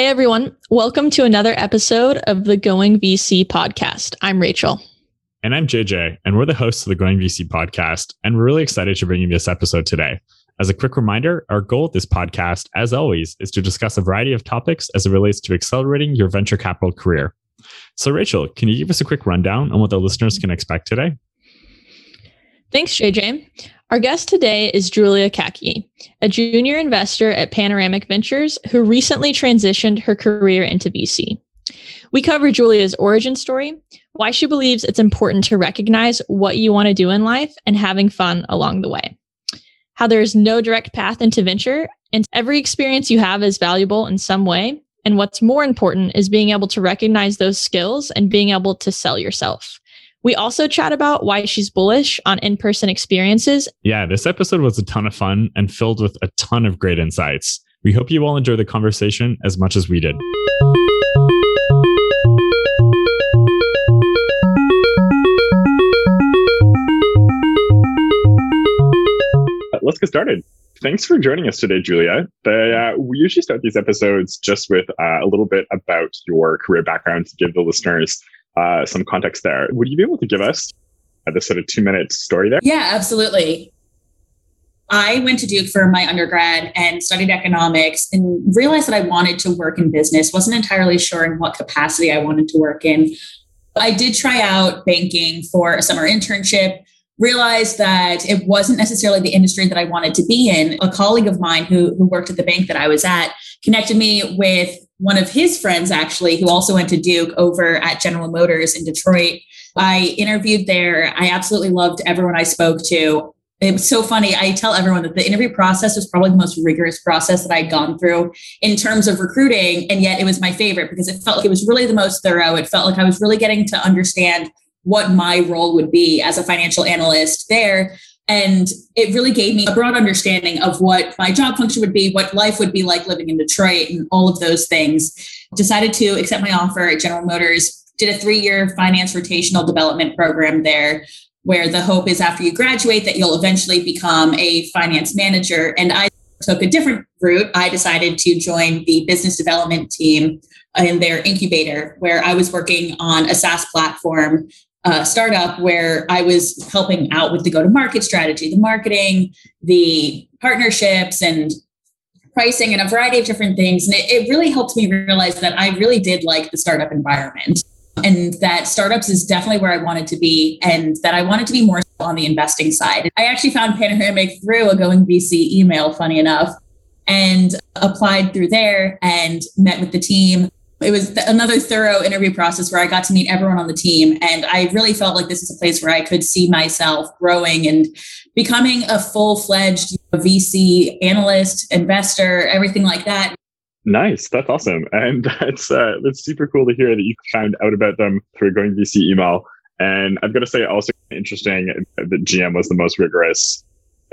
Hey everyone, welcome to another episode of the Going VC podcast. I'm Rachel. And I'm JJ, and we're the hosts of the Going VC podcast. And we're really excited to bring you this episode today. As a quick reminder, our goal with this podcast, as always, is to discuss a variety of topics as it relates to accelerating your venture capital career. So, Rachel, can you give us a quick rundown on what the listeners can expect today? Thanks, JJ. Our guest today is Julia Kahky, a junior investor at Panoramic Ventures who recently transitioned her career into VC. We cover Julia's origin story, why she believes it's important to recognize what you want to do in life and having fun along the way. How there is no direct path into venture, and every experience you have is valuable in some way. And what's more important is being able to recognize those skills and being able to sell yourself. We also chat about why she's bullish on in person experiences. Yeah, this episode was a ton of fun and filled with a ton of great insights. We hope you all enjoy the conversation as much as we did. Let's get started. Thanks for joining us today, Julia. The, uh, we usually start these episodes just with uh, a little bit about your career background to give the listeners uh, some context there. Would you be able to give us uh, this sort of two minute story there? Yeah, absolutely. I went to Duke for my undergrad and studied economics and realized that I wanted to work in business. Wasn't entirely sure in what capacity I wanted to work in. I did try out banking for a summer internship, realized that it wasn't necessarily the industry that I wanted to be in. A colleague of mine who, who worked at the bank that I was at connected me with one of his friends actually who also went to duke over at general motors in detroit. I interviewed there. I absolutely loved everyone i spoke to. It was so funny. I tell everyone that the interview process was probably the most rigorous process that i'd gone through in terms of recruiting and yet it was my favorite because it felt like it was really the most thorough. It felt like i was really getting to understand what my role would be as a financial analyst there and it really gave me a broad understanding of what my job function would be, what life would be like living in Detroit, and all of those things. Decided to accept my offer at General Motors, did a three year finance rotational development program there, where the hope is after you graduate that you'll eventually become a finance manager. And I took a different route. I decided to join the business development team in their incubator, where I was working on a SaaS platform uh, startup where I was helping out with the go to market strategy, the marketing, the partnerships, and pricing, and a variety of different things. And it, it really helped me realize that I really did like the startup environment and that startups is definitely where I wanted to be and that I wanted to be more on the investing side. I actually found Panoramic through a Going VC email, funny enough, and applied through there and met with the team it was another thorough interview process where I got to meet everyone on the team. And I really felt like this is a place where I could see myself growing and becoming a full fledged VC analyst, investor, everything like that. Nice. That's awesome. And that's, uh, that's super cool to hear that you found out about them through going VC email. And I've got to say, also interesting that GM was the most rigorous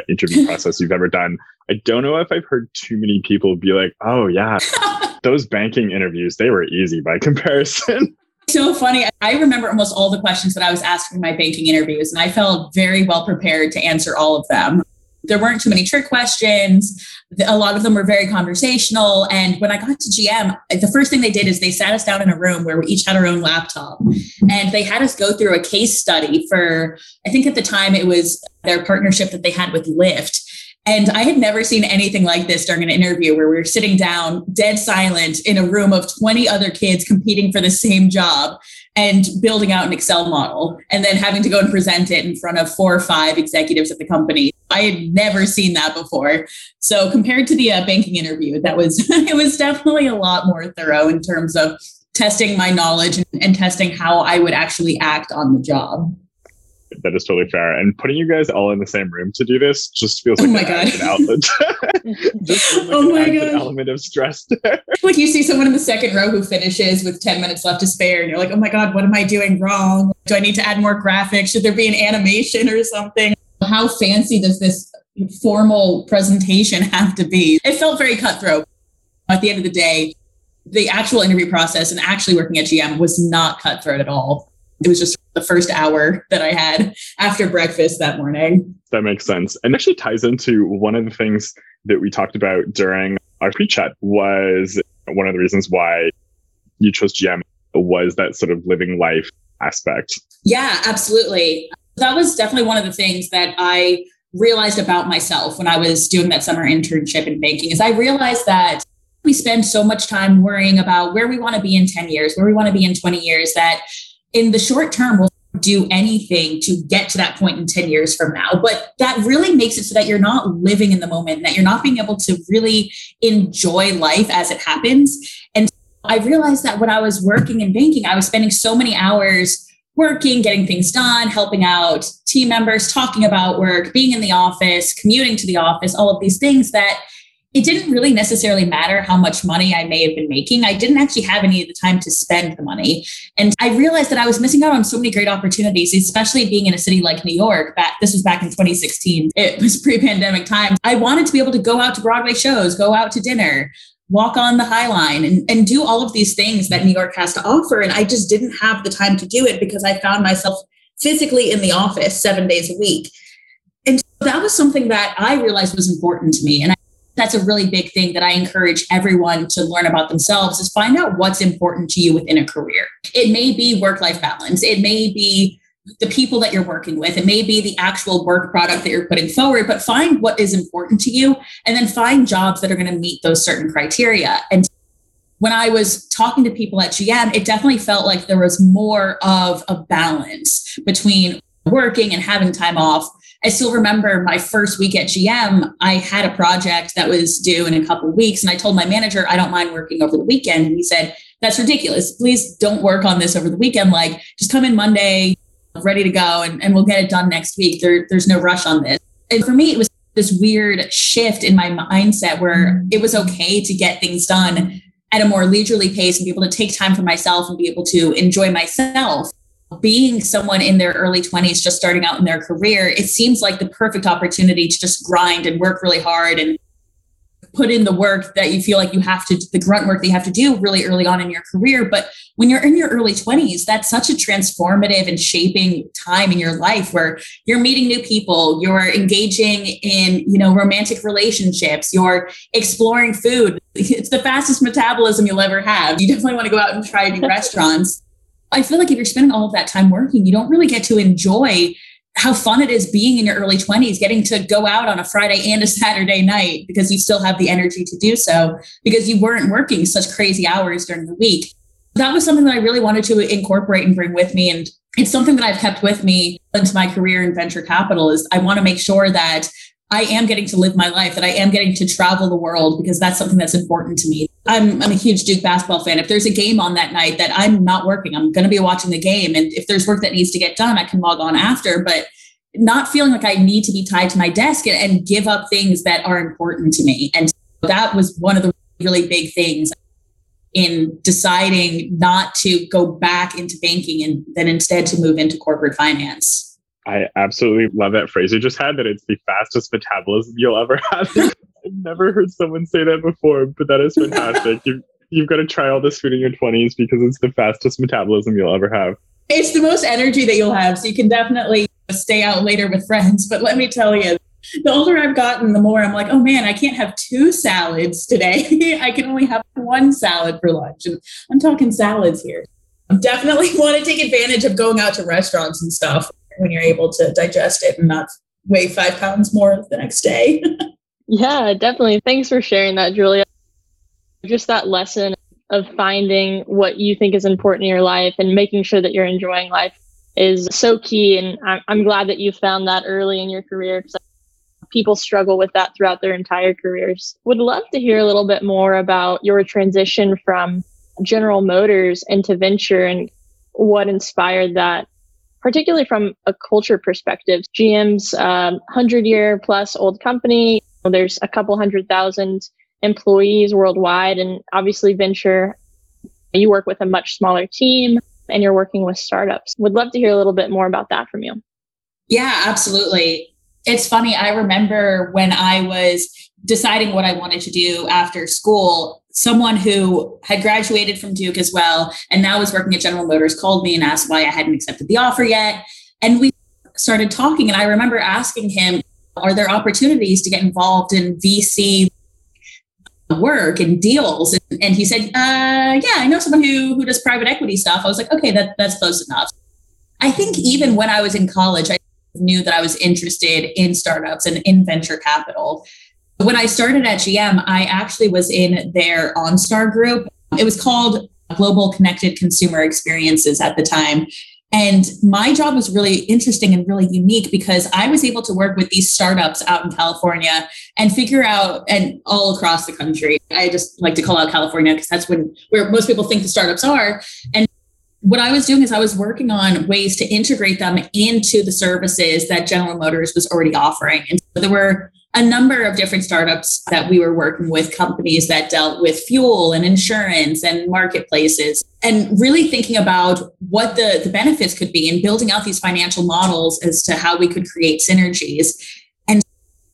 interview process you've ever done. I don't know if I've heard too many people be like, oh, yeah, those banking interviews, they were easy by comparison. So funny. I remember almost all the questions that I was asked in my banking interviews, and I felt very well prepared to answer all of them. There weren't too many trick questions. A lot of them were very conversational. And when I got to GM, the first thing they did is they sat us down in a room where we each had our own laptop. And they had us go through a case study for, I think at the time it was their partnership that they had with Lyft and I had never seen anything like this during an interview where we were sitting down, dead silent, in a room of 20 other kids competing for the same job and building out an Excel model and then having to go and present it in front of four or five executives at the company. I had never seen that before. So compared to the uh, banking interview, that was it was definitely a lot more thorough in terms of testing my knowledge and, and testing how I would actually act on the job that is totally fair. And putting you guys all in the same room to do this just feels like oh my God. an outlet. just like oh my God. element of stress there. Like you see someone in the second row who finishes with 10 minutes left to spare, and you're like, oh my God, what am I doing wrong? Do I need to add more graphics? Should there be an animation or something? How fancy does this formal presentation have to be? It felt very cutthroat. At the end of the day, the actual interview process and actually working at GM was not cutthroat at all. It was just the first hour that I had after breakfast that morning. That makes sense. And actually ties into one of the things that we talked about during our pre-chat was one of the reasons why you chose GM was that sort of living life aspect. Yeah, absolutely. That was definitely one of the things that I realized about myself when I was doing that summer internship in banking is I realized that we spend so much time worrying about where we want to be in 10 years, where we want to be in 20 years that in the short term we'll do anything to get to that point in 10 years from now. But that really makes it so that you're not living in the moment, that you're not being able to really enjoy life as it happens. And I realized that when I was working in banking, I was spending so many hours working, getting things done, helping out team members, talking about work, being in the office, commuting to the office, all of these things that it didn't really necessarily matter how much money I may have been making. I didn't actually have any of the time to spend the money. And I realized that I was missing out on so many great opportunities, especially being in a city like New York. Back, this was back in 2016. It was pre pandemic time. I wanted to be able to go out to Broadway shows, go out to dinner, walk on the High Line and, and do all of these things that New York has to offer. And I just didn't have the time to do it because I found myself physically in the office seven days a week. And so that was something that I realized was important to me. And I, that's a really big thing that I encourage everyone to learn about themselves is find out what's important to you within a career. It may be work life balance. It may be the people that you're working with. It may be the actual work product that you're putting forward, but find what is important to you and then find jobs that are going to meet those certain criteria. And when I was talking to people at GM, it definitely felt like there was more of a balance between working and having time off. I still remember my first week at GM, I had a project that was due in a couple weeks. And I told my manager, I don't mind working over the weekend. And he said, That's ridiculous. Please don't work on this over the weekend. Like, just come in Monday, ready to go and, and we'll get it done next week. There, there's no rush on this. And for me, it was this weird shift in my mindset where it was okay to get things done at a more leisurely pace and be able to take time for myself and be able to enjoy myself. Being someone in their early 20s, just starting out in their career, it seems like the perfect opportunity to just grind and work really hard and put in the work that you feel like you have to the grunt work that you have to do really early on in your career. But when you're in your early 20s that's such a transformative and shaping time in your life where you're meeting new people you're engaging in you know romantic relationships you're exploring food. It's the fastest metabolism you'll ever have. You definitely want to go out and try new restaurants. I feel like if you're spending all of that time working, you don't really get to enjoy how fun it is being in your early 20s, getting to go out on a Friday and a Saturday night because you still have the energy to do so because you weren't working such crazy hours during the week. That was something that I really wanted to incorporate and bring with me. And it's something that I've kept with me into my career in venture capital is I want to make sure that I am getting to live my life, that I am getting to travel the world because that's something that's important to me. I'm, I'm a huge Duke basketball fan. If there's a game on that night that I'm not working, I'm going to be watching the game. And if there's work that needs to get done, I can log on after. But not feeling like I need to be tied to my desk and, and give up things that are important to me. And that was one of the really big things in deciding not to go back into banking and then instead to move into corporate finance. I absolutely love that phrase you just had that it's the fastest metabolism you'll ever have. I've never heard someone say that before, but that is fantastic. you've, you've got to try all this food in your 20s because it's the fastest metabolism you'll ever have. It's the most energy that you'll have. So you can definitely stay out later with friends. But let me tell you, the older I've gotten, the more I'm like, oh man, I can't have two salads today. I can only have one salad for lunch. And I'm talking salads here. I definitely want to take advantage of going out to restaurants and stuff when you're able to digest it and not weigh five pounds more the next day. yeah, definitely. Thanks for sharing that, Julia. Just that lesson of finding what you think is important in your life and making sure that you're enjoying life is so key. And I'm glad that you found that early in your career because people struggle with that throughout their entire careers. Would love to hear a little bit more about your transition from General Motors into venture and what inspired that particularly from a culture perspective. GM's um, 100 year plus old company. There's a couple hundred thousand employees worldwide. And obviously, venture, you work with a much smaller team and you're working with startups. Would love to hear a little bit more about that from you. Yeah, absolutely. It's funny. I remember when I was deciding what I wanted to do after school, someone who had graduated from Duke as well and now was working at General Motors called me and asked why I hadn't accepted the offer yet. And we started talking. And I remember asking him, Are there opportunities to get involved in VC? work and deals. And, and he said, uh, yeah, I know someone who, who does private equity stuff. I was like, okay, that, that's close enough. I think even when I was in college, I knew that I was interested in startups and in venture capital. When I started at GM, I actually was in their OnStar group. It was called Global Connected Consumer Experiences at the time. And my job was really interesting and really unique because I was able to work with these startups out in California and figure out and all across the country. I just like to call out California because that's when where most people think the startups are. And what I was doing is I was working on ways to integrate them into the services that General Motors was already offering. And so there were a number of different startups that we were working with companies that dealt with fuel and insurance and marketplaces and really thinking about what the, the benefits could be and building out these financial models as to how we could create synergies. And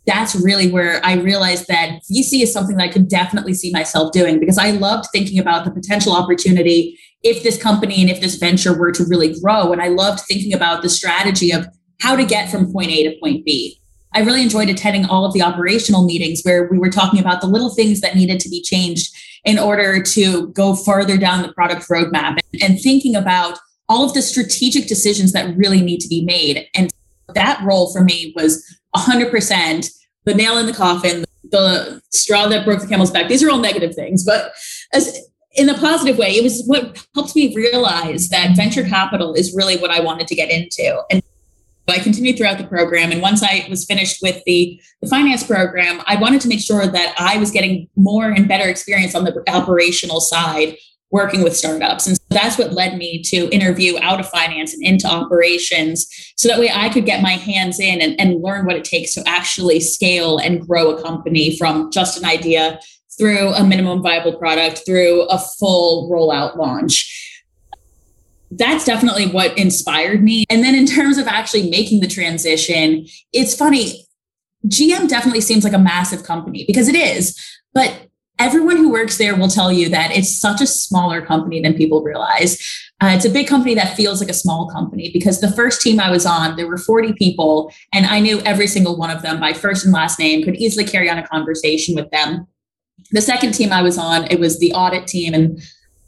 that's really where i realized that vc is something that i could definitely see myself doing because i loved thinking about the potential opportunity if this company and if this venture were to really grow. And i loved thinking about the strategy of how to get from point a to point b I really enjoyed attending all of the operational meetings where we were talking about the little things that needed to be changed in order to go further down the product roadmap and, and thinking about all of the strategic decisions that really need to be made. And that role for me was 100% the nail in the coffin, the straw that broke the camel's back. These are all negative things, but as in a positive way, it was what helped me realize that venture capital is really what I wanted to get into. And I continued throughout the program. And once I was finished with the, the finance program, I wanted to make sure that I was getting more and better experience on the operational side working with startups. And so that's what led me to interview out of finance and into operations. So that way I could get my hands in and, and learn what it takes to actually scale and grow a company from just an idea through a minimum viable product through a full rollout launch that's definitely what inspired me. And then in terms of actually making the transition, it's funny. GM definitely seems like a massive company because it is, but everyone who works there will tell you that it's such a smaller company than people realize. Uh, it's a big company that feels like a small company because the first team I was on, there were 40 people, and I knew every single one of them by first and last name, could easily carry on a conversation with them. The second team I was on, it was the audit team, and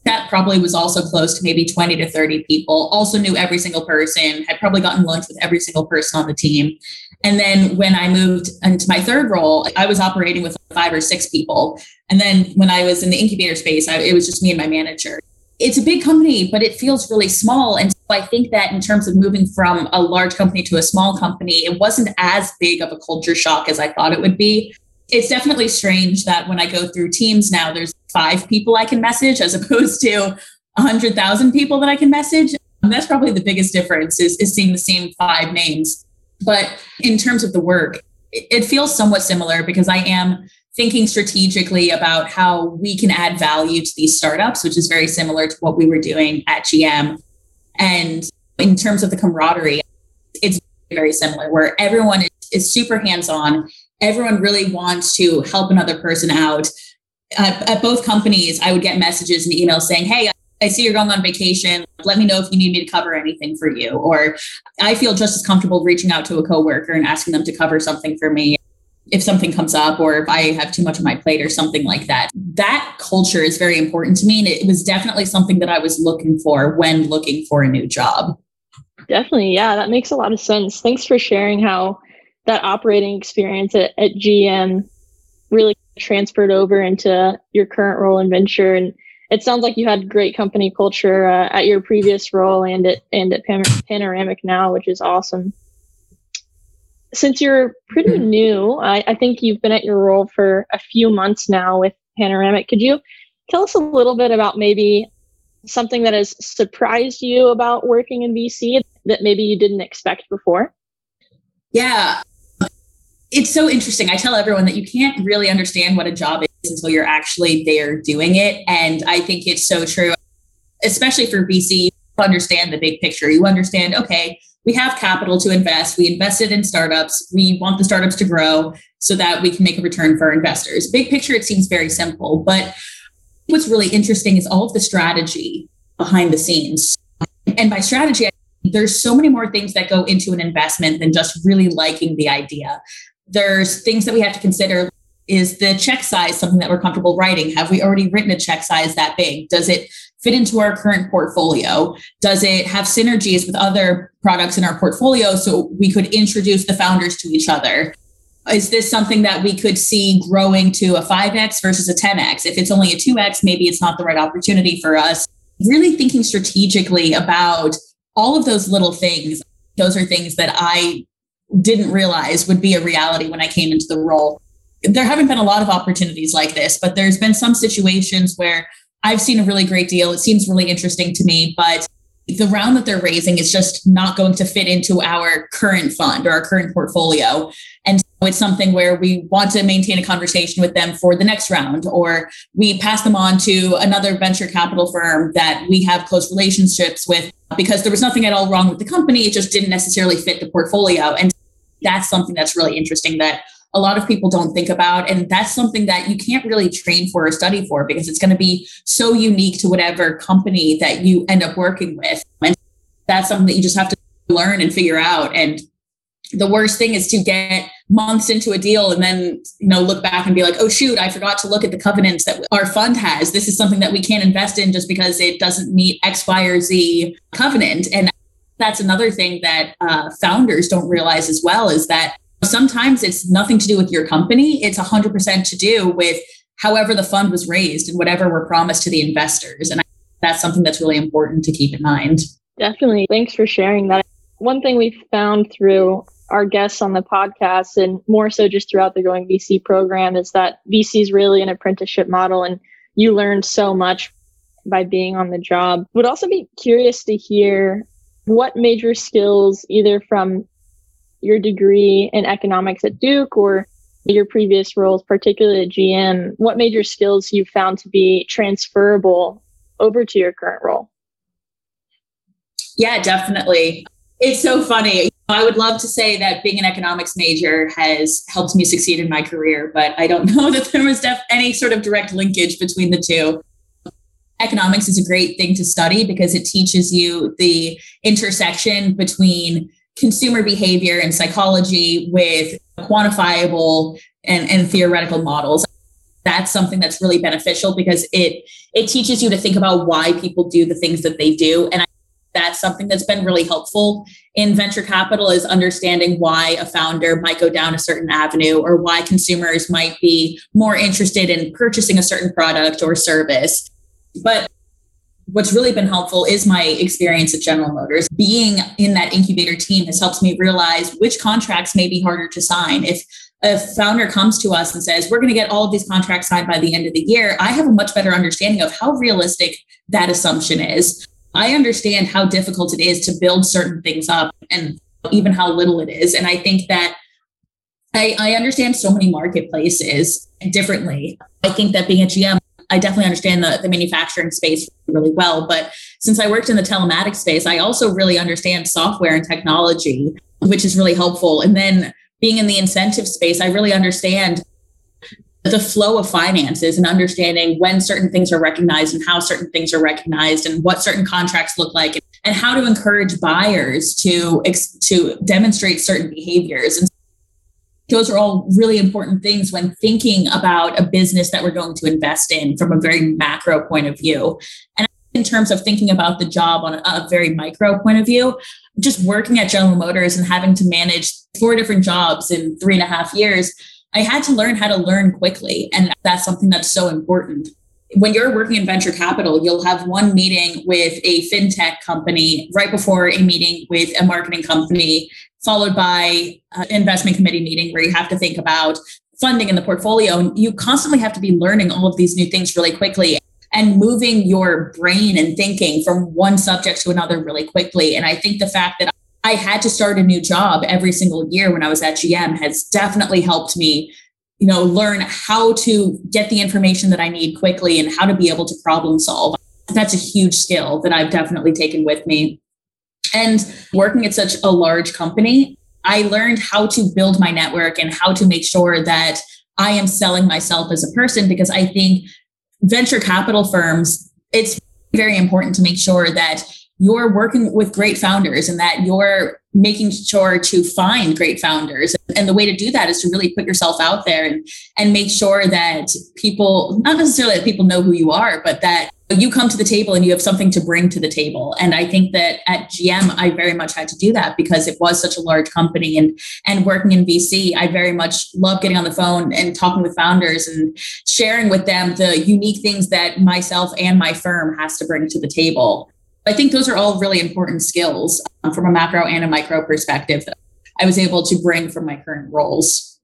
that probably was also close to maybe 20 to 30 people. Also knew every single person had probably gotten lunch with every single person on the team. And then when i moved into my third role i was operating with five or six people. And then when i was in the incubator space I, it was just me and my manager. It's a big company but it feels really small. And so i think that in terms of moving from a large company to a small company it wasn't as big of a culture shock as i thought it would be it's definitely strange that when I go through teams now, there's five people I can message as opposed to 100,000 people that I can message. And that's probably the biggest difference is, is seeing the same five names. But in terms of the work, it, it feels somewhat similar because I am thinking strategically about how we can add value to these startups, which is very similar to what we were doing at GM. And in terms of the camaraderie, it's very similar where everyone is, is super hands on everyone really wants to help another person out. Uh, at both companies, I would get messages and emails saying, Hey, I see you're going on vacation. Let me know if you need me to cover anything for you. Or I feel just as comfortable reaching out to a coworker and asking them to cover something for me if something comes up or if I have too much on my plate or something like that. That culture is very important to me. And it was definitely something that I was looking for when looking for a new job. Definitely. Yeah, that makes a lot of sense. Thanks for sharing how that operating experience at, at GM really transferred over into your current role in venture. And it sounds like you had great company culture uh, at your previous role and at and at Pan- panoramic now which is awesome. Since you're pretty mm-hmm. new I, I think you've been at your role for a few months now with panoramic. Could you tell us a little bit about maybe something that has surprised you about working in vc that maybe you didn't expect before? Yeah it's so interesting. I tell everyone that you can't really understand what a job is until you're actually there doing it. And I think it's so true, especially for VC. Understand the big picture. You understand, okay, we have capital to invest. We invested in startups. We want the startups to grow so that we can make a return for our investors. Big picture, it seems very simple. But what's really interesting is all of the strategy behind the scenes. And by strategy, there's so many more things that go into an investment than just really liking the idea there's things that we have to consider is the check size something that we're comfortable writing? Have we already written a check size that big? Does it fit into our current portfolio? Does it have synergies with other products in our portfolio so we could introduce the founders to each other? Is this something that we could see growing to a 5x versus a 10x? If it's only a 2x, maybe it's not the right opportunity for us. Really thinking strategically about all of those little things. Those are things that I didn't realize would be a reality when I came into the role there haven't been a lot of opportunities like this, but there's been some situations where I've seen a really great deal. It seems really interesting to me, but the round that they're raising is just not going to fit into our current fund or our current portfolio. And so it's something where we want to maintain a conversation with them for the next round, or we pass them on to another venture capital firm that we have close relationships with because there was nothing at all wrong with the company. It just didn't necessarily fit the portfolio. And that's something that's really interesting that a lot of people don't think about. And that's something that you can't really train for or study for because it's going to be so unique to whatever company that you end up working with. And that's something that you just have to learn and figure out. And the worst thing is to get months into a deal and then you know look back and be like oh shoot i forgot to look at the covenants that our fund has this is something that we can't invest in just because it doesn't meet x y or z covenant and that's another thing that uh, founders don't realize as well is that Sometimes it's nothing to do with your company, it's 100% to do with however the fund was raised and whatever were promised to the investors. And that's something that's really important to keep in mind. Definitely. Thanks for sharing that. One thing we've found through our guests on the podcast and more so just throughout the Going VC program is that VC is really an apprenticeship model and you learn so much by being on the job. Would also be curious to hear what major skills, either from your degree in economics at Duke or your previous roles, particularly at GM, what major skills you found to be transferable over to your current role? Yeah, definitely. It's so funny. I would love to say that being an economics major has helped me succeed in my career, but I don't know that there was def- any sort of direct linkage between the two. Economics is a great thing to study because it teaches you the intersection between consumer behavior and psychology with quantifiable and, and theoretical models. That's something that's really beneficial because it it teaches you to think about why people do the things that they do. And I, that's something that's been really helpful in venture capital is understanding why a founder might go down a certain avenue or why consumers might be more interested in purchasing a certain product or service but what's really been helpful is my experience at General Motors. Being in that incubator team has helped me realize which contracts may be harder to sign. If a founder comes to us and says, We're going to get all of these contracts signed by the end of the year, I have a much better understanding of how realistic that assumption is. I understand how difficult it is to build certain things up and even how little it is. And I think that I, I understand so many marketplaces differently. I think that being a GM, I definitely understand the, the manufacturing space really well. But since I worked in the telematics space, I also really understand software and technology, which is really helpful. And then being in the incentive space, I really understand the flow of finances and understanding when certain things are recognized and how certain things are recognized and what certain contracts look like and how to encourage buyers to to demonstrate certain behaviors and those are all really important things when thinking about a business that we're going to invest in from a very macro point of view. And in terms of thinking about the job on a, very micro point of view, just working at General Motors and having to manage four different jobs in three and a half years, I had to learn how to learn quickly. And that's something that's so important. When you're working in venture capital, you'll have one meeting with a fintech company right before a meeting with a marketing company followed by an investment committee meeting where you have to think about funding in the portfolio. And you constantly have to be learning all of these new things really quickly and moving your brain and thinking from one subject to another really quickly. And I think the fact that I had to start a new job every single year when I was at GM has definitely helped me you know learn how to get the information that i need quickly and how to be able to problem solve that's a huge skill that i've definitely taken with me and working at such a large company, I learned how to build my network and how to make sure that I am selling myself as a person because I think venture capital firms, it's very important to make sure that you're working with great founders and that you're making sure to find great founders. And the way to do that is to really put yourself out there and, and make sure that people, not necessarily that people know who you are, but that you come to the table and you have something to bring to the table. And I think that at GM, I very much had to do that because it was such a large company and, and working in VC, I very much love getting on the phone and talking with founders and sharing with them the unique things that myself and my firm has to bring to the table. I think those are all really important skills um, from a macro and a micro perspective that I was able to bring from my current roles,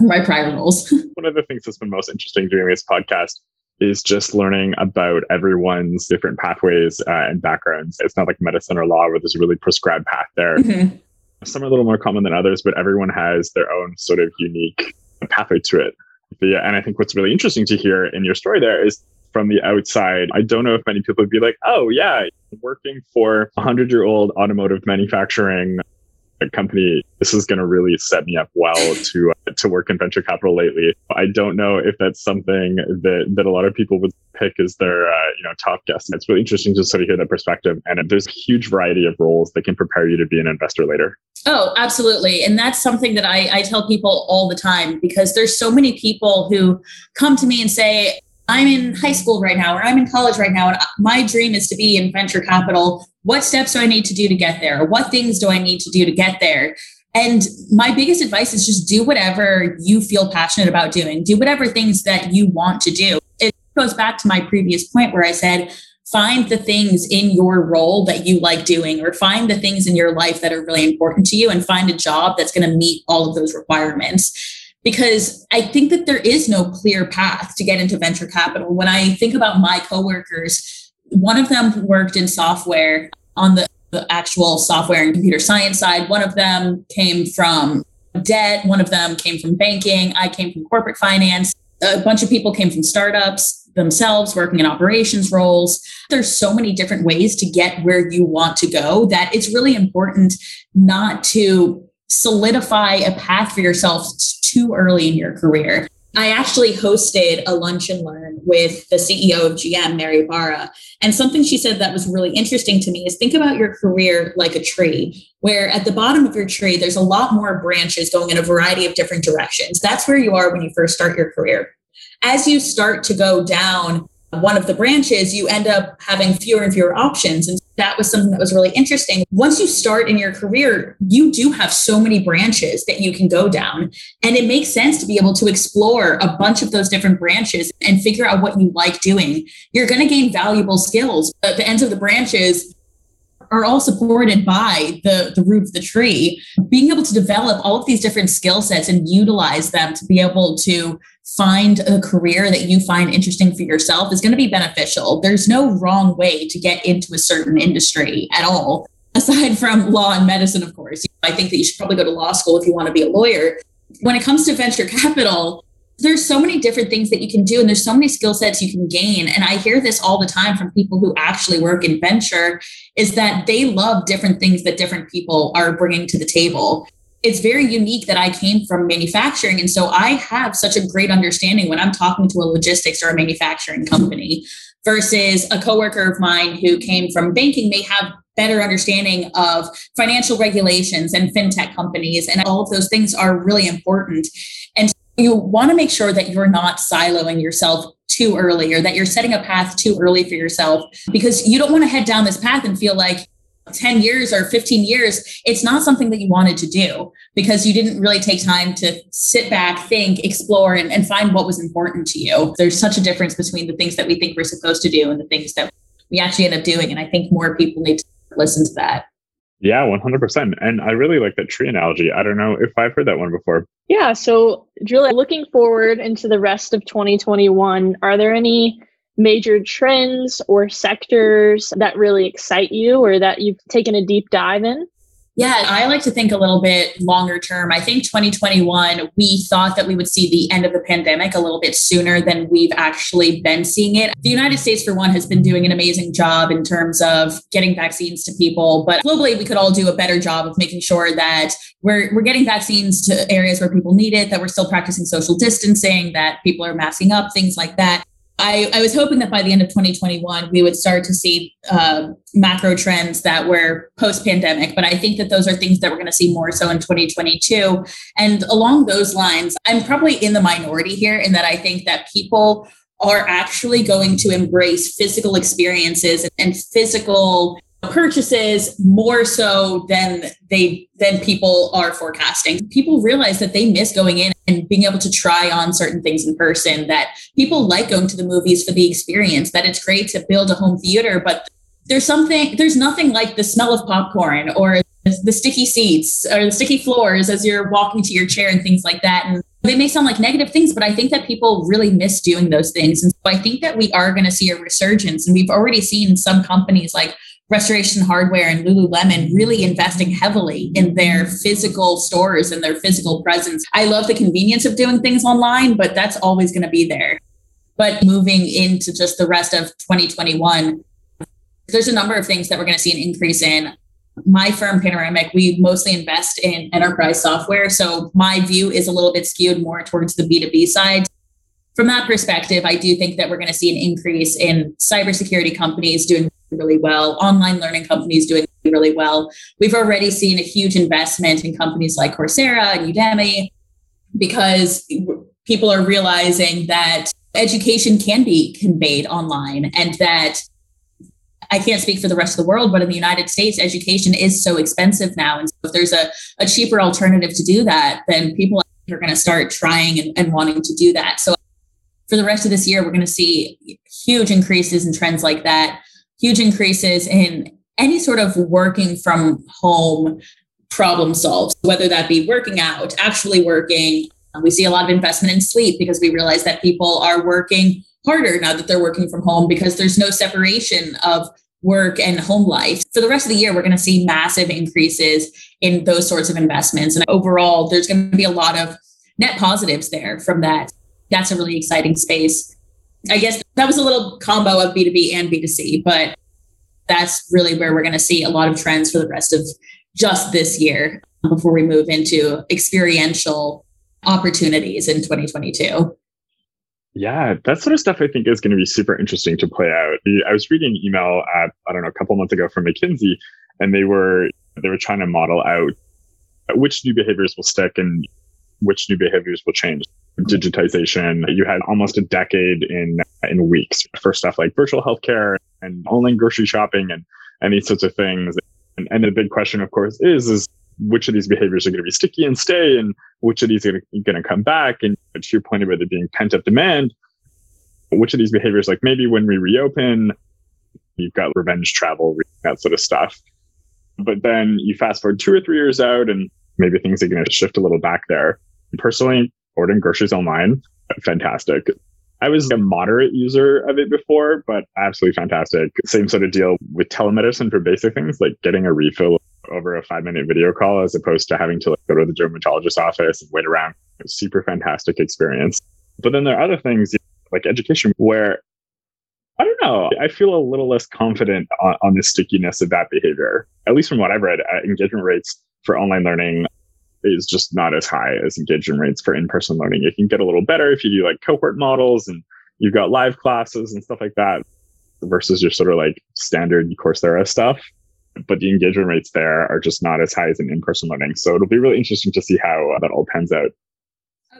my prior roles. One of the things that's been most interesting doing this podcast is just learning about everyone's different pathways uh, and backgrounds. It's not like medicine or law where there's a really prescribed path there. Mm-hmm. Some are a little more common than others, but everyone has their own sort of unique pathway to it. Yeah, and I think what's really interesting to hear in your story there is from the outside, I don't know if many people would be like, oh, yeah, working for a 100 year old automotive manufacturing company, this is going to really set me up well to uh, to work in venture capital lately. I don't know if that's something that that a lot of people would pick as their uh, you know top guess. It's really interesting to sort of hear that perspective. And there's a huge variety of roles that can prepare you to be an investor later. Oh, absolutely. And that's something that I, I tell people all the time because there's so many people who come to me and say, I'm in high school right now, or I'm in college right now, and my dream is to be in venture capital. What steps do I need to do to get there? What things do I need to do to get there? And my biggest advice is just do whatever you feel passionate about doing, do whatever things that you want to do. It goes back to my previous point where I said, find the things in your role that you like doing, or find the things in your life that are really important to you, and find a job that's going to meet all of those requirements because I think that there is no clear path to get into venture capital. When I think about my coworkers, one of them worked in software on the, the actual software and computer science side. One of them came from debt. One of them came from banking. I came from corporate finance. A bunch of people came from startups themselves working in operations roles. There's so many different ways to get where you want to go that it's really important not to solidify a path for yourself too early in your career. I actually hosted a lunch and learn with the CEO of GM, Mary Barra. And something she said that was really interesting to me is think about your career like a tree, where at the bottom of your tree, there's a lot more branches going in a variety of different directions. That's where you are when you first start your career. As you start to go down one of the branches, you end up having fewer and fewer options. And that was something that was really interesting. Once you start in your career, you do have so many branches that you can go down. And it makes sense to be able to explore a bunch of those different branches and figure out what you like doing. You're going to gain valuable skills. At the ends of the branches, are all supported by the, the root of the tree. Being able to develop all of these different skill sets and utilize them to be able to find a career that you find interesting for yourself is going to be beneficial. There's no wrong way to get into a certain industry at all, aside from law and medicine, of course. I think that you should probably go to law school if you want to be a lawyer. When it comes to venture capital, there's so many different things that you can do and there's so many skill sets you can gain and i hear this all the time from people who actually work in venture is that they love different things that different people are bringing to the table it's very unique that i came from manufacturing. And so i have such a great understanding when i'm talking to a logistics or a manufacturing company versus a coworker of mine who came from banking. May have better understanding of financial regulations and fintech companies and all of those things are really important. And you want to make sure that you're not siloing yourself too early or that you're setting a path too early for yourself because you don't want to head down this path and feel like 10 years or 15 years, it's not something that you wanted to do because you didn't really take time to sit back, think, explore, and, and find what was important to you. There's such a difference between the things that we think we're supposed to do and the things that we actually end up doing. And I think more people need to listen to that. Yeah, 100%. And I really like that tree analogy. I don't know if I've heard that one before. Yeah. So, Julia, looking forward into the rest of 2021, are there any major trends or sectors that really excite you or that you've taken a deep dive in? Yeah, I like to think a little bit longer term. I think 2021, we thought that we would see the end of the pandemic a little bit sooner than we've actually been seeing it. The United States, for one, has been doing an amazing job in terms of getting vaccines to people, but globally, we could all do a better job of making sure that we're, we're getting vaccines to areas where people need it, that we're still practicing social distancing, that people are masking up, things like that. I, I was hoping that by the end of 2021, we would start to see uh, macro trends that were post pandemic. But I think that those are things that we're going to see more so in 2022. And along those lines, I'm probably in the minority here in that I think that people are actually going to embrace physical experiences and physical purchases more so than they than people are forecasting. People realize that they miss going in and being able to try on certain things in person that people like going to the movies for the experience that it's great to build a home theater but there's something there's nothing like the smell of popcorn or the sticky seats or the sticky floors as you're walking to your chair and things like that and they may sound like negative things, but I think that people really miss doing those things. And so I think that we are going to see a resurgence. And we've already seen some companies like Restoration Hardware and Lululemon really investing heavily in their physical stores and their physical presence. I love the convenience of doing things online, but that's always going to be there. But moving into just the rest of 2021, there's a number of things that we're going to see an increase in. My firm, Panoramic, we mostly invest in enterprise software. So my view is a little bit skewed more towards the B2B side from that perspective, I do think that we're going to see an increase in cybersecurity companies doing really well, online learning companies doing really well. We've already seen a huge investment in companies like Coursera and Udemy because people are realizing that education can be conveyed online and that I can't speak for the rest of the world, but in the United States, education is so expensive now. And so if there's a, a cheaper alternative to do that, then people are going to start trying and, and wanting to do that. So for the rest of this year, we're going to see huge increases in trends like that, huge increases in any sort of working from home problem solves, whether that be working out, actually working. We see a lot of investment in sleep because we realize that people are working harder now that they're working from home because there's no separation of work and home life. For the rest of the year, we're going to see massive increases in those sorts of investments. And overall, there's going to be a lot of net positives there from that that's a really exciting space. I guess that was a little combo of B2B and B2C, but that's really where we're going to see a lot of trends for the rest of just this year before we move into experiential opportunities in 2022. Yeah, that sort of stuff I think is going to be super interesting to play out. I was reading an email at, I don't know, a couple months ago from McKinsey, and they were they were trying to model out which new behaviors will stick and which new behaviors will change digitization. You had almost a decade in in weeks for stuff like virtual healthcare and online grocery shopping and, and these sorts of things. And, and the big question, of course, is is which of these behaviors are going to be sticky and stay, and which of these are going to come back? And to your point about there being pent up demand, which of these behaviors, like maybe when we reopen, you've got revenge travel, that sort of stuff. But then you fast forward two or three years out, and maybe things are going to shift a little back there. Personally, ordering groceries online. Fantastic. I was a moderate user of it before, but absolutely fantastic. Same sort of deal with telemedicine for basic things like getting a refill over a five minute video call as opposed to having to like, go to the dermatologist office and wait around. super fantastic experience. But then there are other things like education where I don't know. I feel a little less confident on, on the stickiness of that behavior. At least from what I've read, uh, engagement rates for online learning is just not as high as engagement rates for in-person learning. It can get a little better if you do like cohort models and you've got live classes and stuff like that versus your sort of like standard Coursera stuff. But the engagement rates there are just not as high as in in-person learning. So it'll be really interesting to see how uh, that all pans out.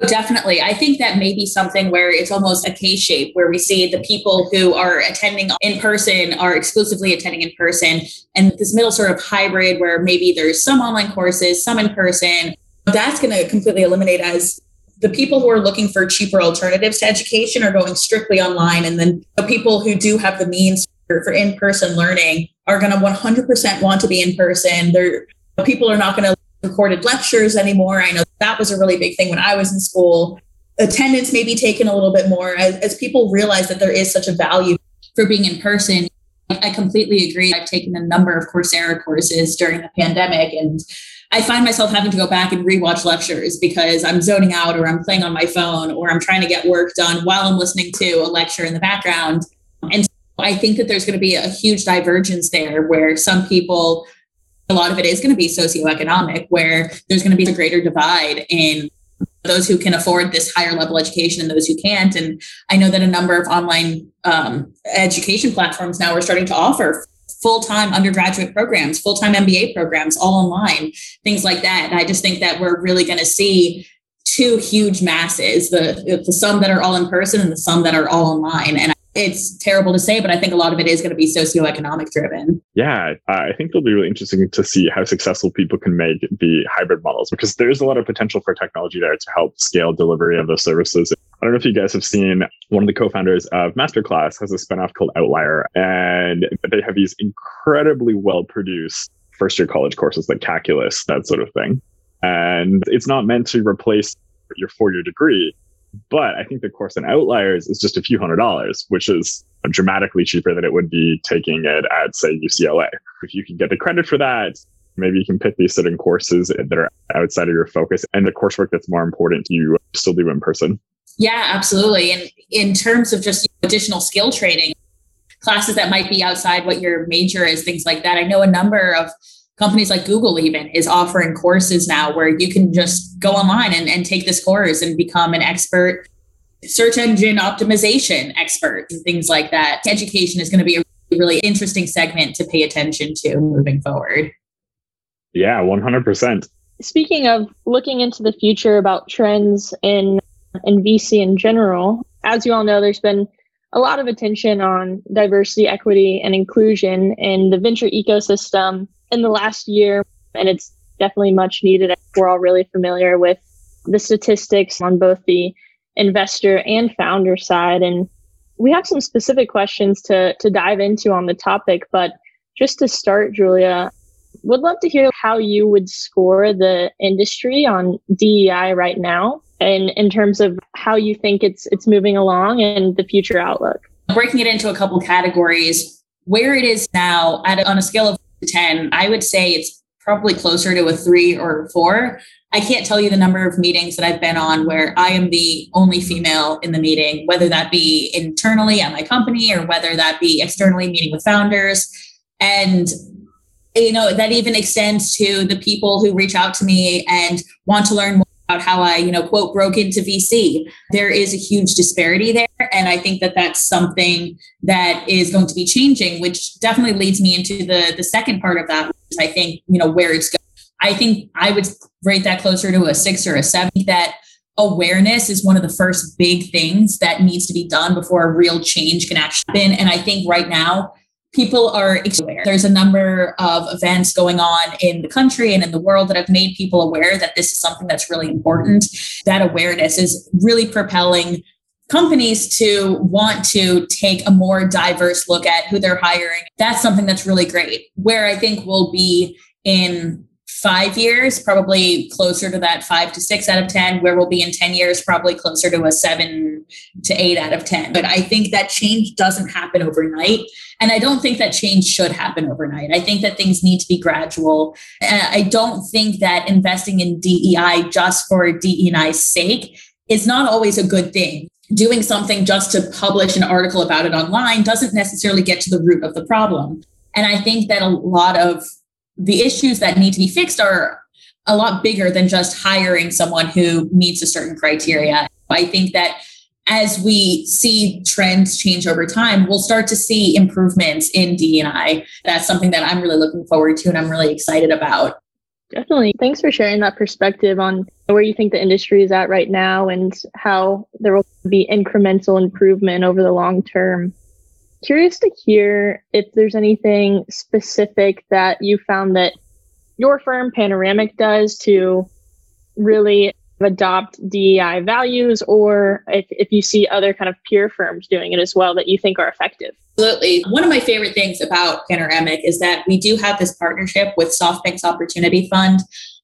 Definitely. I think that may be something where it's almost a K shape where we see the people who are attending in person are exclusively attending in person. And this middle sort of hybrid where maybe there's some online courses, some in person. That's going to completely eliminate as the people who are looking for cheaper alternatives to education are going strictly online. And then the people who do have the means for, for in person learning are going to 100% want to be in person. They're, people are not going to recorded lectures anymore. I know that was a really big thing when I was in school. Attendance may be taken a little bit more as, as people realize that there is such a value for being in person. I completely agree. I've taken a number of Coursera courses during the pandemic and I find myself having to go back and rewatch lectures because I'm zoning out or I'm playing on my phone or I'm trying to get work done while I'm listening to a lecture in the background. And so I think that there's going to be a huge divergence there where some people a lot of it is going to be socioeconomic, where there's going to be a greater divide in those who can afford this higher level education and those who can't. And I know that a number of online um, education platforms now are starting to offer full-time undergraduate programs, full-time MBA programs, all online, things like that. And I just think that we're really going to see two huge masses: the the some that are all in person and the some that are all online. And it's terrible to say, but I think a lot of it is going to be socioeconomic driven. Yeah, I think it'll be really interesting to see how successful people can make the hybrid models because there's a lot of potential for technology there to help scale delivery of those services. I don't know if you guys have seen one of the co-founders of Masterclass has a spinoff called Outlier, and they have these incredibly well produced first year college courses like calculus, that sort of thing. And it's not meant to replace your four year degree but I think the course in Outliers is just a few hundred dollars, which is dramatically cheaper than it would be taking it at, say, UCLA. If you can get the credit for that, maybe you can pick these certain courses that are outside of your focus and the coursework that's more important to you still do in person. Yeah, absolutely. And in terms of just additional skill training, classes that might be outside what your major is, things like that. I know a number of companies like Google even is offering courses now where you can just go online and, and take this course and become an expert search engine optimization expert and things like that. Education is going to be a really interesting segment to pay attention to moving forward. Yeah, 100%. Speaking of looking into the future about trends in in VC in general, as you all know, there's been a lot of attention on diversity, equity, and inclusion in the venture ecosystem in the last year, and it's definitely much needed. We're all really familiar with the statistics on both the investor and founder side. And we have some specific questions to, to dive into on the topic. But just to start, Julia, would love to hear how you would score the industry on DEI right now and in terms of how you think it's it's moving along and the future outlook. Breaking it into a couple categories, where it is now at on a scale of 10, I would say it's probably closer to a three or four. I can't tell you the number of meetings that I've been on where I am the only female in the meeting, whether that be internally at my company or whether that be externally meeting with founders. And you know that even extends to the people who reach out to me and want to learn more about how I, you know, quote, broke into VC. There is a huge disparity there. And I think that that's something that is going to be changing, which definitely leads me into the, the second part of that, which I think, you know, where it's going. I think I would rate that closer to a six or a seven that awareness is one of the first big things that needs to be done before a real change can actually happen. And I think right now, people are aware. There's a number of events going on in the country and in the world that have made people aware that this is something that's really important. That awareness is really propelling companies to want to take a more diverse look at who they're hiring. That's something that's really great. Where I think we'll be in five years, probably closer to that five to six out of 10, where we'll be in 10 years, probably closer to a seven to eight out of 10. But I think that change doesn't happen overnight. And I don't think that change should happen overnight. I think that things need to be gradual. I don't think that investing in DEI just for DEI's sake is not always a good thing. Doing something just to publish an article about it online doesn't necessarily get to the root of the problem. And I think that a lot of the issues that need to be fixed are a lot bigger than just hiring someone who meets a certain criteria. I think that as we see trends change over time, we'll start to see improvements in DEI. That's something that I'm really looking forward to and I'm really excited about. Definitely. Thanks for sharing that perspective on where you think the industry is at right now and how there will be incremental improvement over the long term. Curious to hear if there's anything specific that you found that your firm, Panoramic, does to really adopt DEI values, or if, if you see other kind of peer firms doing it as well that you think are effective. Absolutely. One of my favorite things about Panoramic is that we do have this partnership with SoftBank's Opportunity Fund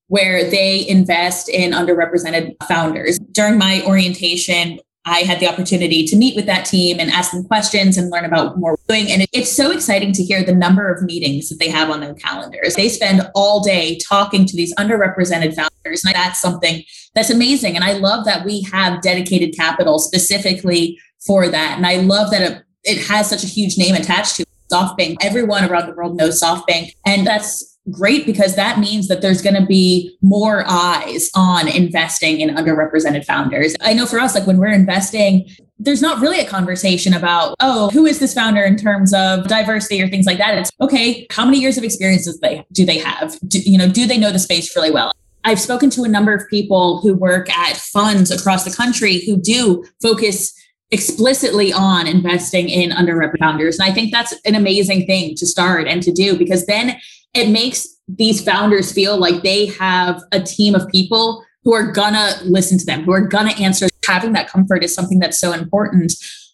where they invest in underrepresented founders. During my orientation, I had the opportunity to meet with that team and ask them questions and learn about more doing. And it's so exciting to hear the number of meetings that they have on their calendars. They spend all day talking to these underrepresented founders. And that's something that's amazing. And I love that we have dedicated capital specifically for that. And I love that it, has such a huge name attached to it. SoftBank. Everyone around the world knows SoftBank. And that's great because that means that there's going to be more eyes on investing in underrepresented founders. I know for us, like when we're investing, there's not really a conversation about, oh, who is this founder in terms of diversity or things like that. It's okay, how many years of experience do they, do they have? Do, you know, do they know the space really well? I've spoken to a number of people who work at funds across the country who do focus explicitly on investing in underrepresented founders. And I think that's an amazing thing to start and to do because then it makes these founders feel like they have a team of people who are gonna listen to them, who are gonna answer. Having that comfort is something that's so important.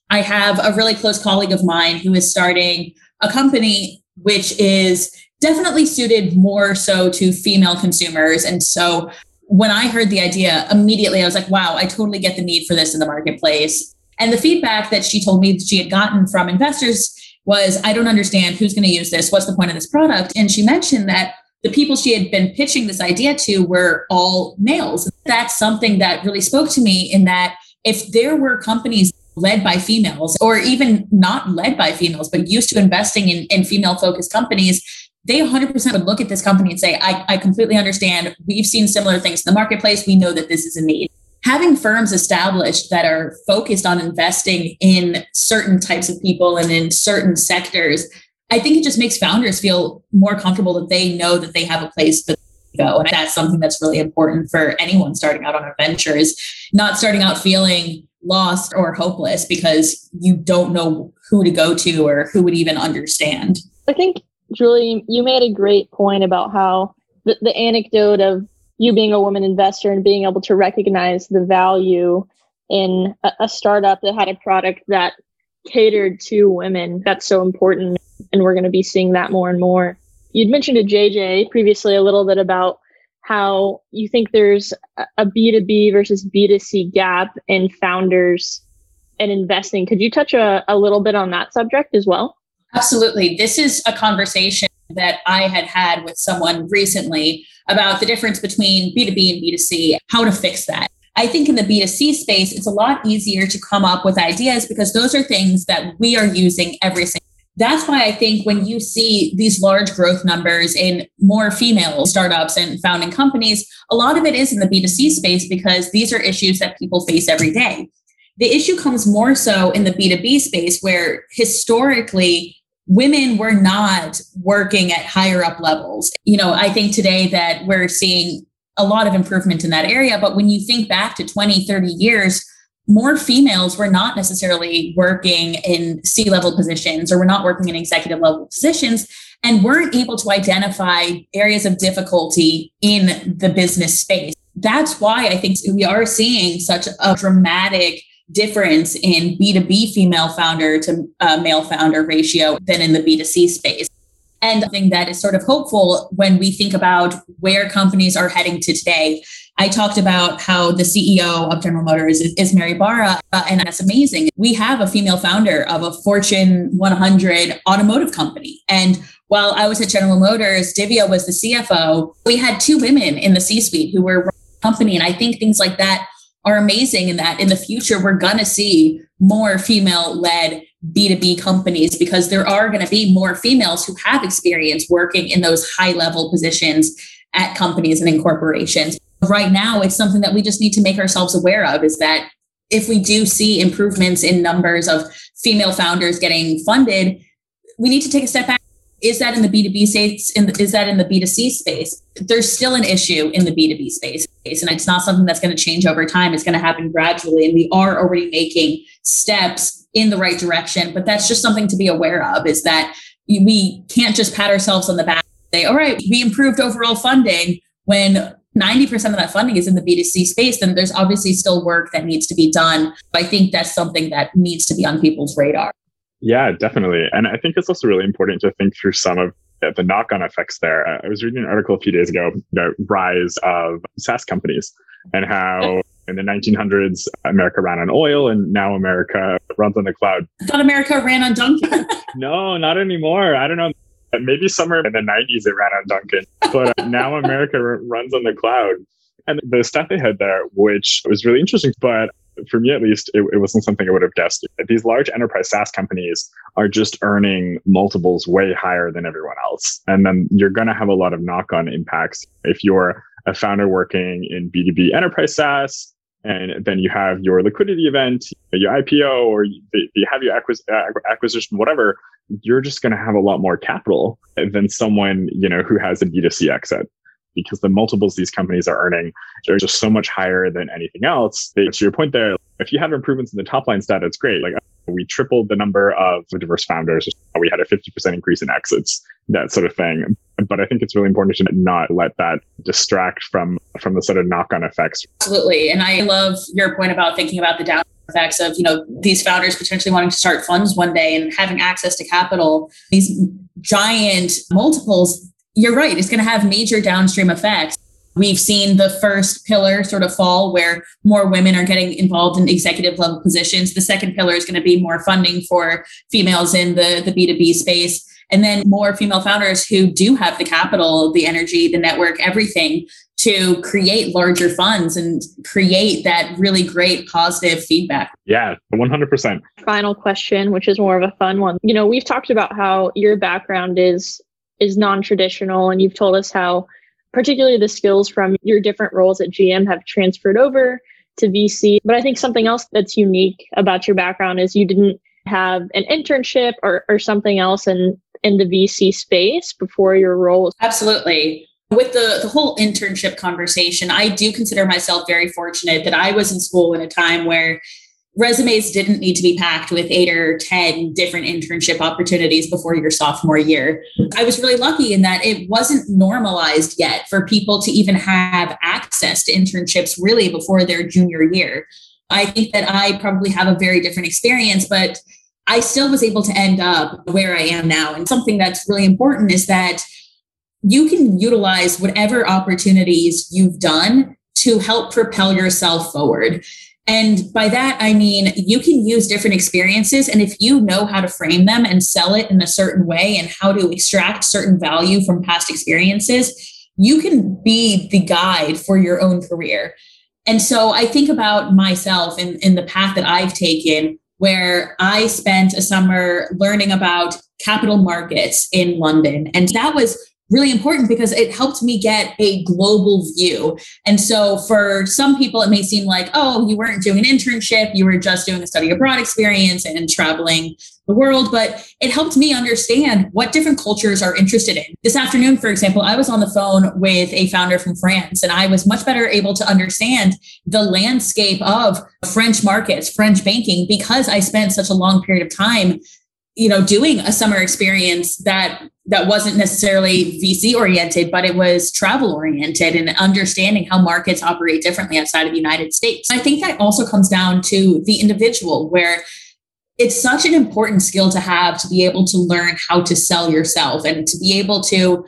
I have a really close colleague of mine who is starting a company which is definitely suited more so to female consumers. And so when I heard the idea, immediately I was like, wow, I totally get the need for this in the marketplace. And the feedback that she told me that she had gotten from investors was, I don't understand who's going to use this. What's the point of this product? And she mentioned that the people she had been pitching this idea to were all males. That's something that really spoke to me in that if there were companies led by females or even not led by females, but used to investing in, in female focused companies, they 100% would look at this company and say, I, I completely understand. We've seen similar things in the marketplace. We know that this is a need. Having firms established that are focused on investing in certain types of people and in certain sectors, I think it just makes founders feel more comfortable that they know that they have a place to go. And that's something that's really important for anyone starting out on a venture is not starting out feeling lost or hopeless because you don't know who to go to or who would even understand. I think Julie, you made a great point about how the, the anecdote of you being a woman investor and being able to recognize the value in a, a startup that had a product that catered to women. That's so important. And we're going to be seeing that more and more. You'd mentioned to JJ previously a little bit about how you think there's a B2B versus B2C gap in founders and investing. Could you touch a, a little bit on that subject as well? Absolutely. This is a conversation that I had had with someone recently about the difference between B2B and B2C, how to fix that. I think in the B2C space, it's a lot easier to come up with ideas because those are things that we are using every single that's why I think when you see these large growth numbers in more female startups and founding companies, a lot of it is in the B2C space because these are issues that people face every day. The issue comes more so in the B2B space where historically women were not working at higher up levels. You know, I think today that we're seeing a lot of improvement in that area. But when you think back to 20, 30 years, more females were not necessarily working in C level positions or were not working in executive level positions and weren't able to identify areas of difficulty in the business space. That's why I think we are seeing such a dramatic difference in B2B female founder to uh, male founder ratio than in the B2C space. And something that is sort of hopeful when we think about where companies are heading to today. I talked about how the CEO of General Motors is, is Mary Barra, uh, and that's amazing. We have a female founder of a Fortune 100 automotive company. And while I was at General Motors, Dhivya was the CFO. We had two women in the C suite who were running the company. And I think things like that are amazing in that in the future we're going to see more female led B2B companies because there are going to be more females who have experience working in those high level positions at companies and in corporations. Right now, it's something that we just need to make ourselves aware of is that if we do see improvements in numbers of female founders getting funded, we need to take a step back is that in the B2B space? In the, is that in the B2C space? There's still an issue in the B2B space. And it's not something that's going to change over time. It's going to happen gradually. And we are already making steps in the right direction. But that's just something to be aware of is that we can't just pat ourselves on the back and say, all right, we improved overall funding when 90% of that funding is in the B2C space, then there's obviously still work that needs to be done. I think that's something that needs to be on people's radar. Yeah, definitely. And I think it's also really important to think through some of the knock on effects there. I was reading an article a few days ago about rise of SaaS companies and how in the 1900s America ran on oil and now America runs on the cloud. I thought America ran on Dunkin'. no, not anymore. I don't know. Maybe somewhere in the 90s it ran on Dunkin', but now America runs on the cloud. And the stat they had there, which was really interesting, but for me at least, it, it wasn't something I would have guessed. These large enterprise SaaS companies are just earning multiples way higher than everyone else. And then you're going to have a lot of knock on impacts. If you're a founder working in B2B enterprise SaaS, and then you have your liquidity event, your IPO, or you, have your acquis- uh, acquisition, whatever, you're just going to have a lot more capital than someone, you know, who has a B2C exit because the multiples these companies are earning are just so much higher than anything else. To your point there, if you have improvements in the top line stat, it's great. Like uh, we tripled the number of diverse founders. We had a 50% increase in exits, that sort of thing. But I think it's really important to not let that distract from from the sort of knock-on effects. Absolutely. And I love your point about thinking about the down effects of, you know, these founders potentially wanting to start funds one day and having access to capital. These giant multiples you're right. It's going to have major downstream effects. We've seen the first pillar sort of fall where more women are getting involved in executive level positions. The second pillar is going to be more funding for females in the, the B2B space. And then more female founders who do have the capital, the energy, the network, everything to create larger funds and create that really great positive feedback. Yeah, 100%. Final question, which is more of a fun one. You know, we've talked about how your background is is non-traditional and you've told us how particularly the skills from your different roles at GM have transferred over to VC. But I think something else that's unique about your background is you didn't have an internship or, or something else in, in the VC space before your role. Absolutely. With the, the whole internship conversation, I do consider myself very fortunate that I was in school in a time where resumes didn't need to be packed with eight or 10 different internship opportunities before your sophomore year. I was really lucky in that it wasn't normalized yet for people to even have access to internships really before their junior year. I think that I probably have a very different experience, but I still was able to end up where I am now. And something that's really important is that you can utilize whatever opportunities you've done to help propel yourself forward. And by that, I mean, you can use different experiences. And if you know how to frame them and sell it in a certain way and how to extract certain value from past experiences, you can be the guide for your own career. And so I think about myself in, in the path that I've taken, where I spent a summer learning about capital markets in London. And that was really important because it helped me get a global view. And so for some people, it may seem like, oh, you weren't doing an internship, you were just doing a study abroad experience and traveling the world, but it helped me understand what different cultures are interested in. This afternoon, for example, I was on the phone with a founder from France and I was much better able to understand the landscape of French markets, French banking, because I spent such a long period of time you know doing a summer experience that that wasn't necessarily vc oriented but it was travel oriented and understanding how markets operate differently outside of the united states. I think that also comes down to the individual where it's such an important skill to have to be able to learn how to sell yourself and to be able to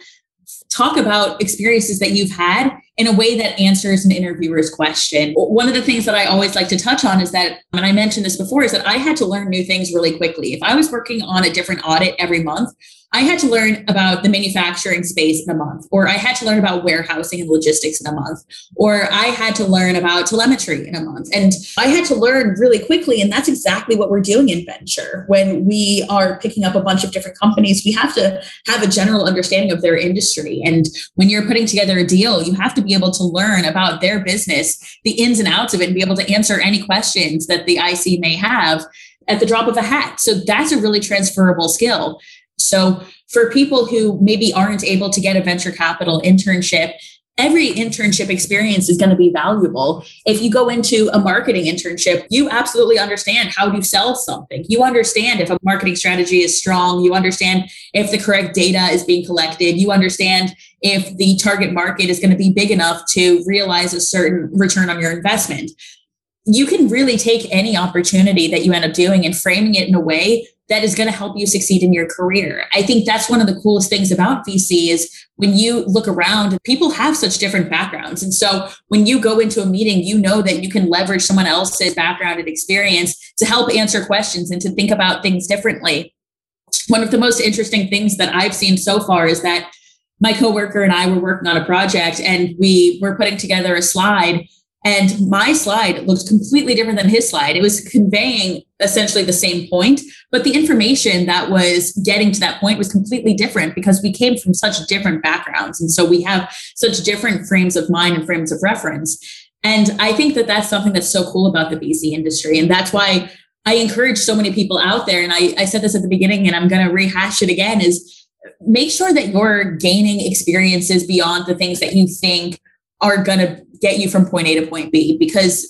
talk about experiences that you've had in a way that answers an interviewer's question. One of the things that I always like to touch on is that, and I mentioned this before, is that I had to learn new things really quickly. If I was working on a different audit every month, I had to learn about the manufacturing space in a month, or I had to learn about warehousing and logistics in a month, or I had to learn about telemetry in a month. And I had to learn really quickly. And that's exactly what we're doing in venture. When we are picking up a bunch of different companies, we have to have a general understanding of their industry. And when you're putting together a deal, you have to be able to learn about their business, the ins and outs of it, and be able to answer any questions that the IC may have at the drop of a hat. So that's a really transferable skill. So for people who maybe aren't able to get a venture capital internship, every internship experience is going to be valuable. If you go into a marketing internship, you absolutely understand how to sell something. You understand if a marketing strategy is strong. You understand if the correct data is being collected. You understand if the target market is going to be big enough to realize a certain return on your investment. You can really take any opportunity that you end up doing and framing it in a way that is going to help you succeed in your career. I think that's one of the coolest things about VC is when you look around, people have such different backgrounds. And so when you go into a meeting, you know that you can leverage someone else's background and experience to help answer questions and to think about things differently. One of the most interesting things that I've seen so far is that my coworker and I were working on a project and we were putting together a slide And my slide looked completely different than his slide. It was conveying essentially the same point, but the information that was getting to that point was completely different because we came from such different backgrounds. And so we have such different frames of mind and frames of reference. And I think that that's something that's so cool about the VC industry. And that's why I encourage so many people out there. And I, I said this at the beginning and I'm going to rehash it again is make sure that you're gaining experiences beyond the things that you think are going to get you from point A to point B because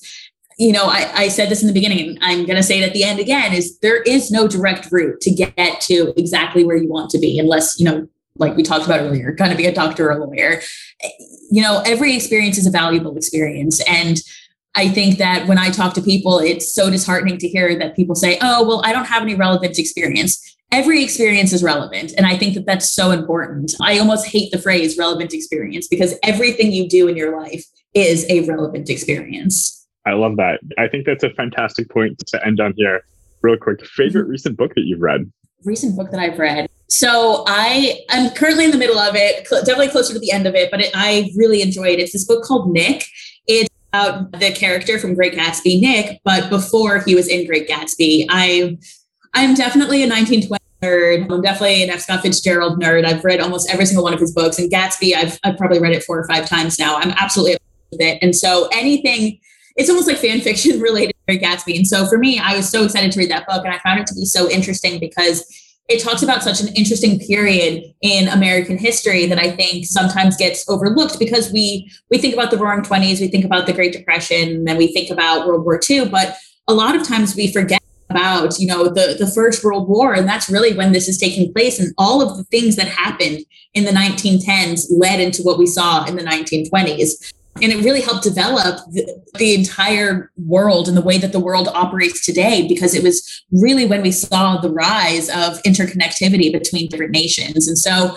you know, I, I, said this in the beginning, and I'm going to say it at the end again: is there is no direct route to get to exactly where you want to be, unless you know, like we talked about earlier, kind of be a doctor or a lawyer. You know, every experience is a valuable experience, and I think that when I talk to people, it's so disheartening to hear that people say, "Oh, well, I don't have any relevant experience." Every experience is relevant. And I think that that's so important. I almost hate the phrase relevant experience because everything you do in your life is a relevant experience. I love that. I think that's a fantastic point to end on here. Real quick, favorite mm-hmm. recent book that you've read? Recent book that I've read. So I am currently in the middle of it, definitely closer to the end of it, but it, I really enjoyed it. It's this book called Nick. It's about the character from Great Gatsby, Nick, but before he was in Great Gatsby. I I'm definitely a 1920 nerd. I'm definitely an F. Scott Fitzgerald nerd. I've read almost every single one of his books, and Gatsby, I've, I've probably read it four or five times now. I'm absolutely with it. And so anything, it's almost like fan fiction related to Gatsby. And so for me, I was so excited to read that book, and I found it to be so interesting because it talks about such an interesting period in American history that I think sometimes gets overlooked because we we think about the Roaring Twenties, we think about the Great Depression, and then we think about World War II, but a lot of times we forget about you know the the first world war and that's really when this is taking place and all of the things that happened in the 1910s led into what we saw in the 1920s and it really helped develop the, the, entire world and the way that the world operates today because it was really when we saw the rise of interconnectivity between different nations. And so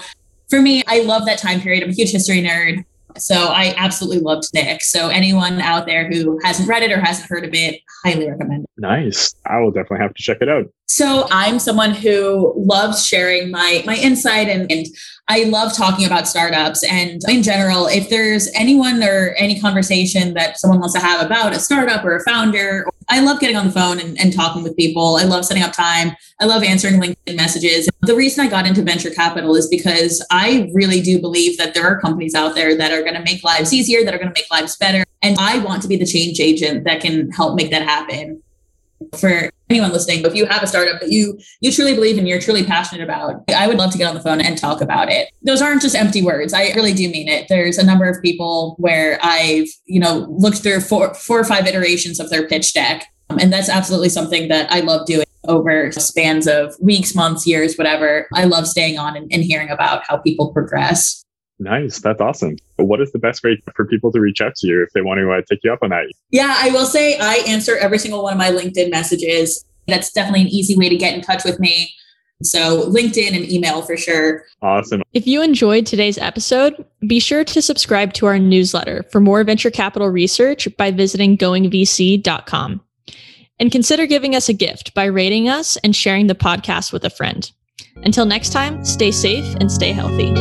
for me i love that time period. I'm a huge history nerd so I absolutely loved Nick. So anyone out there who hasn't read it or hasn't heard of it, highly recommend it. Nice. I will definitely have to check it out. So I'm someone who loves sharing my my insight and, and I love talking about startups and in general, if there's anyone or any conversation that someone wants to have about a startup or a founder, I love getting on the phone and, and talking with people. I love setting up time. I love answering LinkedIn messages. The reason I got into venture capital is because I really do believe that there are companies out there that are going to make lives easier, that are going to make lives better. And I want to be the change agent that can help make that happen for anyone listening if you have a startup that you you truly believe in you're truly passionate about i would love to get on the phone and talk about it. Those aren't just empty words. I really do mean it. There's a number of people where i've you know looked through four four or five iterations of their pitch deck um, and that's absolutely something that i love doing over spans of weeks months years whatever. I love staying on and, and hearing about how people progress Nice. That's awesome. What is the best way for people to reach out to you if they want to uh, take you up on that? Yeah, I will say I answer every single one of my LinkedIn messages. That's definitely an easy way to get in touch with me. So, LinkedIn and email for sure. Awesome. If you enjoyed today's episode, be sure to subscribe to our newsletter for more venture capital research by visiting goingvc.com. And consider giving us a gift by rating us and sharing the podcast with a friend. Until next time, stay safe and stay healthy.